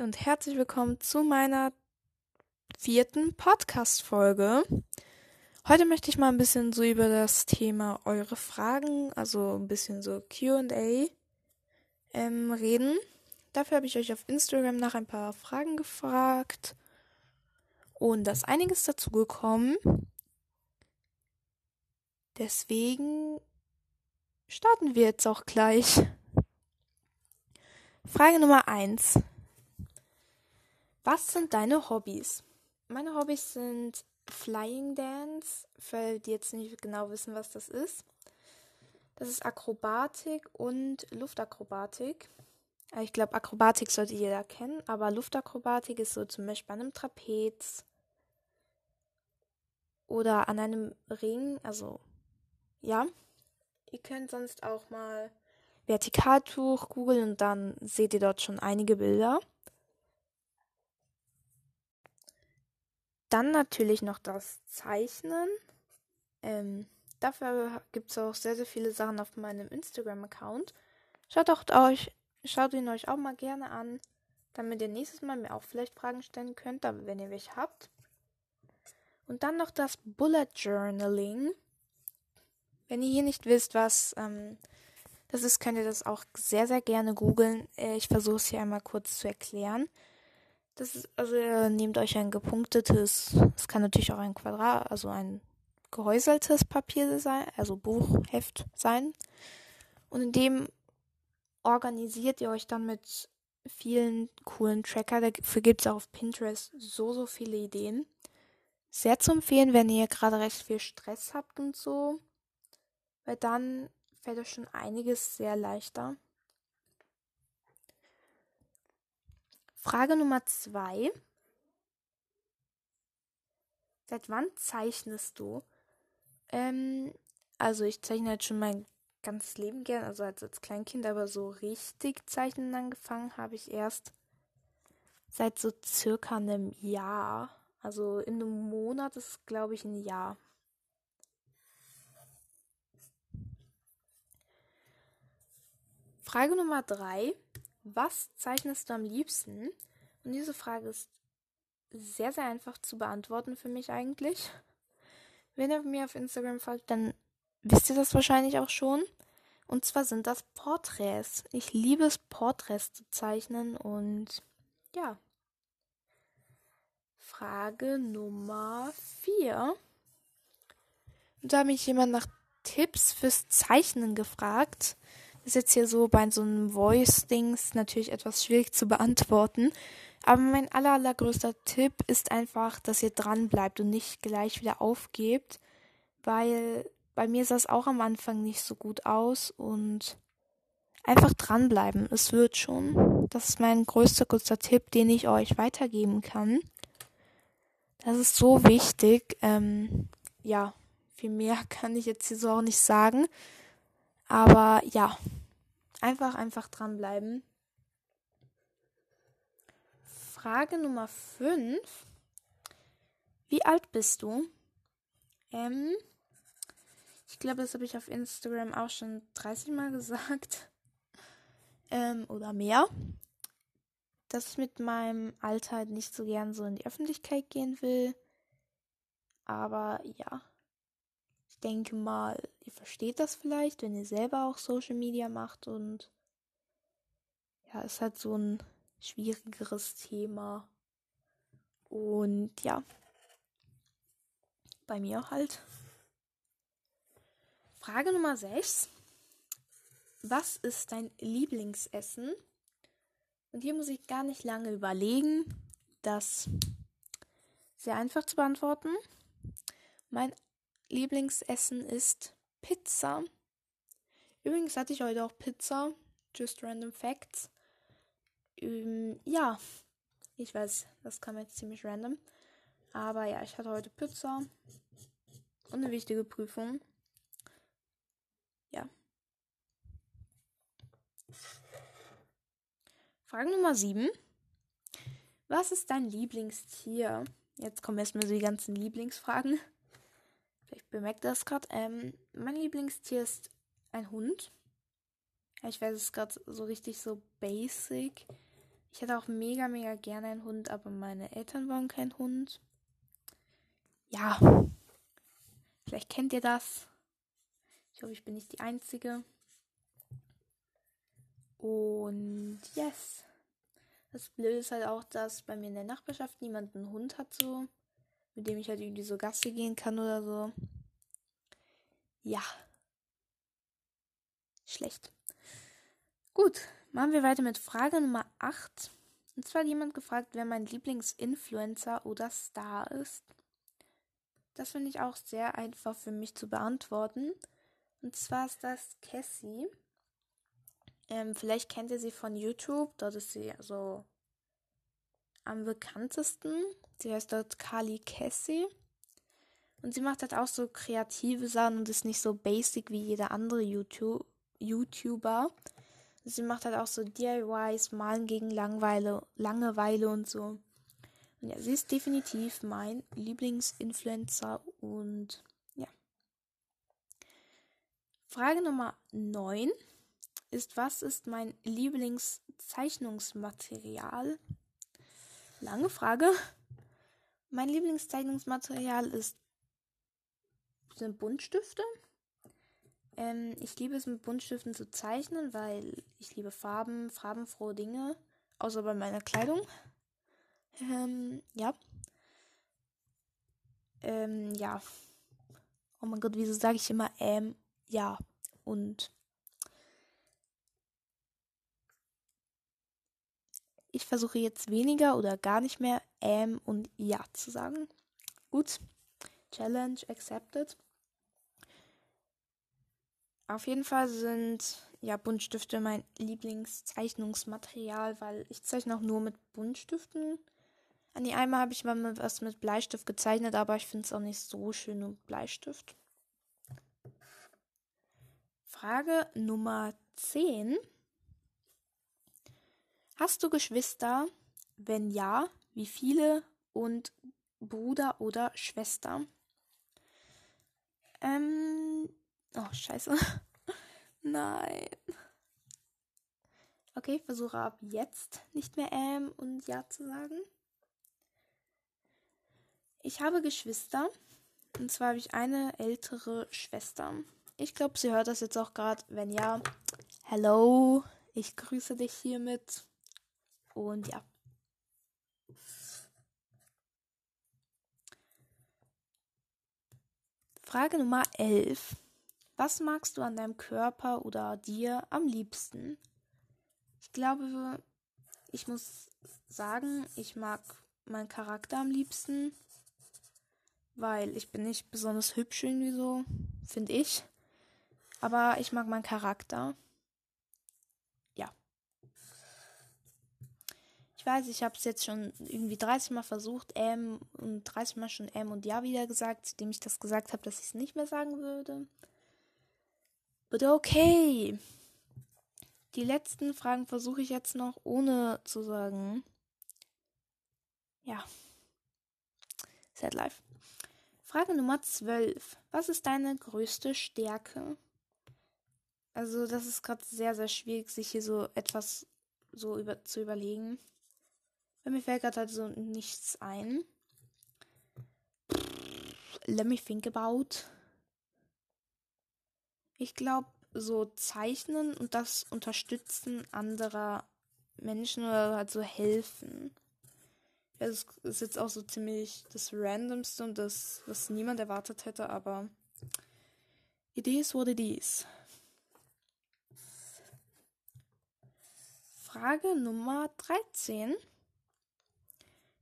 Und herzlich willkommen zu meiner vierten Podcast-Folge. Heute möchte ich mal ein bisschen so über das Thema eure Fragen, also ein bisschen so QA ähm, reden. Dafür habe ich euch auf Instagram nach ein paar Fragen gefragt und da ist einiges dazu gekommen. Deswegen starten wir jetzt auch gleich. Frage Nummer eins: Was sind deine Hobbys? Meine Hobbys sind Flying Dance, für die jetzt nicht genau wissen, was das ist. Das ist Akrobatik und Luftakrobatik. Äh, ich glaube, Akrobatik sollte jeder kennen, aber Luftakrobatik ist so zum Beispiel an einem Trapez oder an einem Ring. Also, ja. Ihr könnt sonst auch mal Vertikaltuch googeln und dann seht ihr dort schon einige Bilder. Dann natürlich noch das Zeichnen. Ähm, dafür gibt es auch sehr, sehr viele Sachen auf meinem Instagram-Account. Schaut, auch euch, schaut ihn euch auch mal gerne an, damit ihr nächstes Mal mir auch vielleicht Fragen stellen könnt, wenn ihr welche habt. Und dann noch das Bullet Journaling. Wenn ihr hier nicht wisst, was ähm, das ist, könnt ihr das auch sehr, sehr gerne googeln. Äh, ich versuche es hier einmal kurz zu erklären. Das ist, also ihr nehmt euch ein gepunktetes, es kann natürlich auch ein Quadrat, also ein gehäuseltes Papier sein, also Buchheft sein. Und in dem organisiert ihr euch dann mit vielen coolen Tracker. Dafür gibt es auch auf Pinterest so, so viele Ideen. Sehr zu empfehlen, wenn ihr gerade recht viel Stress habt und so. Weil dann fällt euch schon einiges sehr leichter. Frage Nummer zwei. Seit wann zeichnest du? Ähm, also ich zeichne halt schon mein ganzes Leben gern, also als, als Kleinkind, aber so richtig zeichnen angefangen habe ich erst seit so circa einem Jahr. Also in einem Monat ist glaube ich ein Jahr. Frage Nummer drei. Was zeichnest du am liebsten? Und diese Frage ist sehr, sehr einfach zu beantworten für mich eigentlich. Wenn ihr mir auf Instagram folgt, dann wisst ihr das wahrscheinlich auch schon. Und zwar sind das Porträts. Ich liebe es, Porträts zu zeichnen und ja. Frage Nummer vier. Und da hat mich jemand nach Tipps fürs Zeichnen gefragt ist jetzt hier so bei so einem Voice-Dings natürlich etwas schwierig zu beantworten. Aber mein aller, allergrößter Tipp ist einfach, dass ihr dran bleibt und nicht gleich wieder aufgebt, weil bei mir sah es auch am Anfang nicht so gut aus und einfach dranbleiben. Es wird schon. Das ist mein größter, größter Tipp, den ich euch weitergeben kann. Das ist so wichtig. Ähm, ja, viel mehr kann ich jetzt hier so auch nicht sagen. Aber ja, Einfach, einfach dranbleiben. Frage Nummer 5. Wie alt bist du? Ähm, ich glaube, das habe ich auf Instagram auch schon 30 Mal gesagt. Ähm, oder mehr. Dass ich mit meinem Alter halt nicht so gern so in die Öffentlichkeit gehen will. Aber ja denke mal, ihr versteht das vielleicht, wenn ihr selber auch Social Media macht und ja, ist halt so ein schwierigeres Thema. Und ja, bei mir halt. Frage Nummer 6. Was ist dein Lieblingsessen? Und hier muss ich gar nicht lange überlegen. Das sehr einfach zu beantworten. Mein Lieblingsessen ist Pizza. Übrigens hatte ich heute auch Pizza. Just random facts. Ähm, ja, ich weiß, das kam jetzt ziemlich random. Aber ja, ich hatte heute Pizza. Und eine wichtige Prüfung. Ja. Frage Nummer 7. Was ist dein Lieblingstier? Jetzt kommen erstmal so die ganzen Lieblingsfragen. Vielleicht bemerkt ihr das gerade. Ähm, mein Lieblingstier ist ein Hund. Ich weiß, es gerade so richtig so basic. Ich hätte auch mega, mega gerne einen Hund, aber meine Eltern wollen keinen Hund. Ja. Vielleicht kennt ihr das. Ich hoffe, ich bin nicht die Einzige. Und yes. Das Blöde ist halt auch, dass bei mir in der Nachbarschaft niemand einen Hund hat, so. Mit dem ich halt irgendwie so Gasse gehen kann oder so. Ja. Schlecht. Gut, machen wir weiter mit Frage Nummer 8. Und zwar hat jemand gefragt, wer mein Lieblingsinfluencer oder Star ist. Das finde ich auch sehr einfach für mich zu beantworten. Und zwar ist das Cassie. Ähm, vielleicht kennt ihr sie von YouTube. Dort ist sie so am bekanntesten. Sie heißt dort Kali Cassie. Und sie macht halt auch so kreative Sachen und ist nicht so basic wie jeder andere YouTube YouTuber. Sie macht halt auch so DIYs, Malen gegen Langweile, Langeweile und so. Und ja, sie ist definitiv mein Lieblingsinfluencer und ja. Frage Nummer 9 ist, was ist mein Lieblingszeichnungsmaterial? Lange Frage. Mein Lieblingszeichnungsmaterial ist sind Buntstifte. Ähm, ich liebe es mit Buntstiften zu zeichnen, weil ich liebe Farben, farbenfrohe Dinge, außer bei meiner Kleidung. Ähm, ja. Ähm, ja. Oh mein Gott, wieso sage ich immer ähm, ja und ich versuche jetzt weniger oder gar nicht mehr ähm und ja zu sagen. Gut. Challenge accepted. Auf jeden Fall sind ja Buntstifte mein Lieblingszeichnungsmaterial, weil ich zeichne auch nur mit Buntstiften. An die einmal habe ich mal was mit Bleistift gezeichnet, aber ich finde es auch nicht so schön mit Bleistift. Frage Nummer 10. Hast du Geschwister? Wenn ja, wie viele? Und Bruder oder Schwester? Ähm. Oh, scheiße. Nein. Okay, ich versuche ab jetzt nicht mehr ähm und ja zu sagen. Ich habe Geschwister. Und zwar habe ich eine ältere Schwester. Ich glaube, sie hört das jetzt auch gerade. Wenn ja, hello. Ich grüße dich hiermit. Und ja. Frage Nummer 11. Was magst du an deinem Körper oder dir am liebsten? Ich glaube, ich muss sagen, ich mag meinen Charakter am liebsten, weil ich bin nicht besonders hübsch irgendwie so, finde ich. Aber ich mag meinen Charakter. Weiß, ich habe es jetzt schon irgendwie 30 Mal versucht, M und 30 Mal schon M und Ja wieder gesagt, seitdem ich das gesagt habe, dass ich es nicht mehr sagen würde. But okay. Die letzten Fragen versuche ich jetzt noch ohne zu sagen. Ja. Sad life. Frage Nummer 12. Was ist deine größte Stärke? Also, das ist gerade sehr, sehr schwierig, sich hier so etwas so über, zu überlegen. Weil mir fällt gerade halt so nichts ein. Let me think about. Ich glaube, so zeichnen und das Unterstützen anderer Menschen oder halt so helfen. Das ist jetzt auch so ziemlich das Randomste und das, was niemand erwartet hätte, aber it is what it. Frage Nummer 13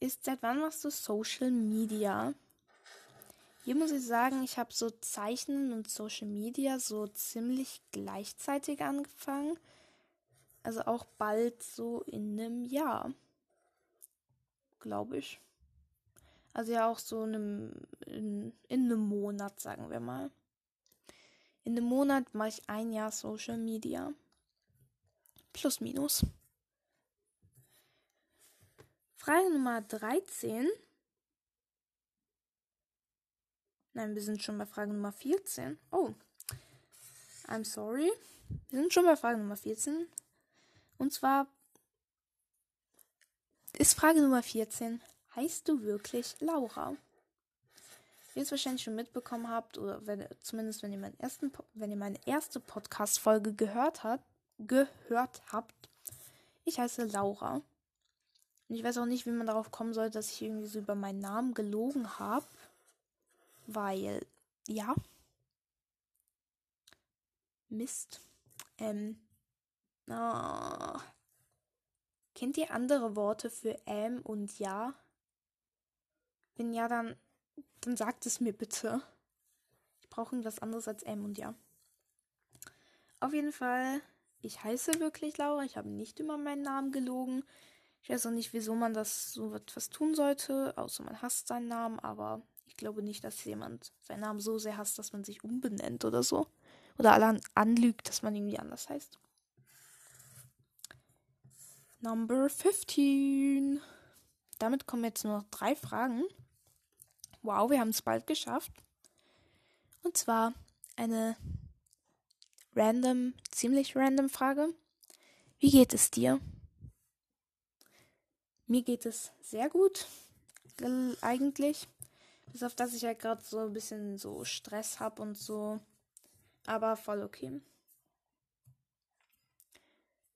ist, seit wann machst du Social Media? Hier muss ich sagen, ich habe so Zeichnen und Social Media so ziemlich gleichzeitig angefangen. Also auch bald so in einem Jahr. Glaube ich. Also ja auch so in einem, in, in einem Monat, sagen wir mal. In einem Monat mache ich ein Jahr Social Media. Plus minus. Frage Nummer 13. Nein, wir sind schon bei Frage Nummer 14. Oh. I'm sorry. Wir sind schon bei Frage Nummer 14. Und zwar ist Frage Nummer 14. Heißt du wirklich Laura? Wie ihr es wahrscheinlich schon mitbekommen habt, oder wenn, zumindest wenn ihr, meinen ersten, wenn ihr meine erste Podcast-Folge gehört, gehört habt, ich heiße Laura. Und ich weiß auch nicht, wie man darauf kommen soll, dass ich irgendwie so über meinen Namen gelogen habe. Weil, ja. Mist. Ähm. Oh. Kennt ihr andere Worte für ähm und ja? Wenn ja, dann, dann sagt es mir bitte. Ich brauche irgendwas anderes als ähm und ja. Auf jeden Fall, ich heiße wirklich Laura. Ich habe nicht immer meinen Namen gelogen. Ich weiß auch nicht, wieso man das so etwas tun sollte, außer man hasst seinen Namen, aber ich glaube nicht, dass jemand seinen Namen so sehr hasst, dass man sich umbenennt oder so. Oder alle anlügt, dass man irgendwie anders heißt. Number 15. Damit kommen jetzt nur noch drei Fragen. Wow, wir haben es bald geschafft. Und zwar eine random, ziemlich random Frage. Wie geht es dir? Mir geht es sehr gut, eigentlich. Bis auf dass ich ja halt gerade so ein bisschen so Stress habe und so. Aber voll okay.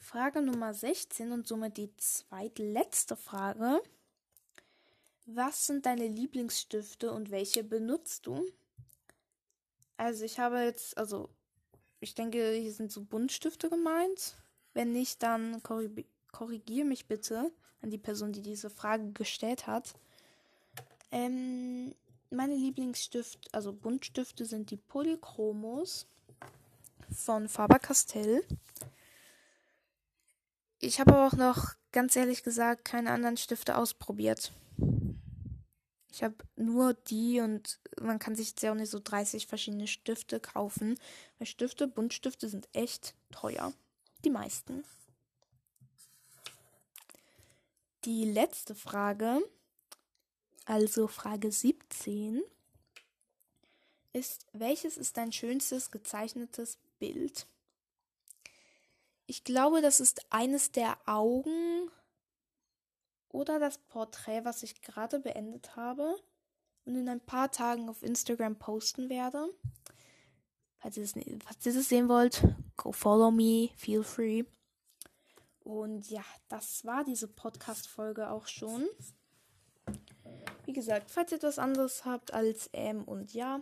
Frage Nummer 16 und somit die zweitletzte Frage. Was sind deine Lieblingsstifte und welche benutzt du? Also ich habe jetzt, also ich denke, hier sind so Buntstifte gemeint. Wenn nicht, dann korrigiere mich bitte an die Person, die diese Frage gestellt hat. Ähm, meine Lieblingsstift, also Buntstifte sind die Polychromos von Faber-Castell. Ich habe aber auch noch, ganz ehrlich gesagt, keine anderen Stifte ausprobiert. Ich habe nur die und man kann sich jetzt ja auch nicht so 30 verschiedene Stifte kaufen. Weil Stifte, Buntstifte sind echt teuer. Die meisten. Die letzte Frage, also Frage 17, ist, welches ist dein schönstes gezeichnetes Bild? Ich glaube, das ist eines der Augen oder das Porträt, was ich gerade beendet habe und in ein paar Tagen auf Instagram posten werde. Falls ihr das, falls ihr das sehen wollt, go follow me, feel free. Und ja, das war diese Podcast-Folge auch schon. Wie gesagt, falls ihr etwas anderes habt als ähm und ja,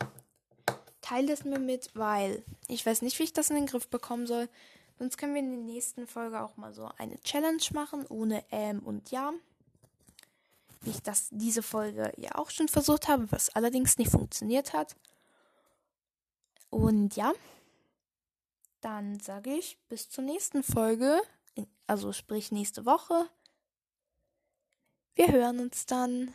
teilt es mir mit, weil ich weiß nicht, wie ich das in den Griff bekommen soll. Sonst können wir in der nächsten Folge auch mal so eine Challenge machen, ohne ähm und ja. Wie ich das diese Folge ja auch schon versucht habe, was allerdings nicht funktioniert hat. Und ja, dann sage ich bis zur nächsten Folge, also sprich nächste Woche. Wir hören uns dann.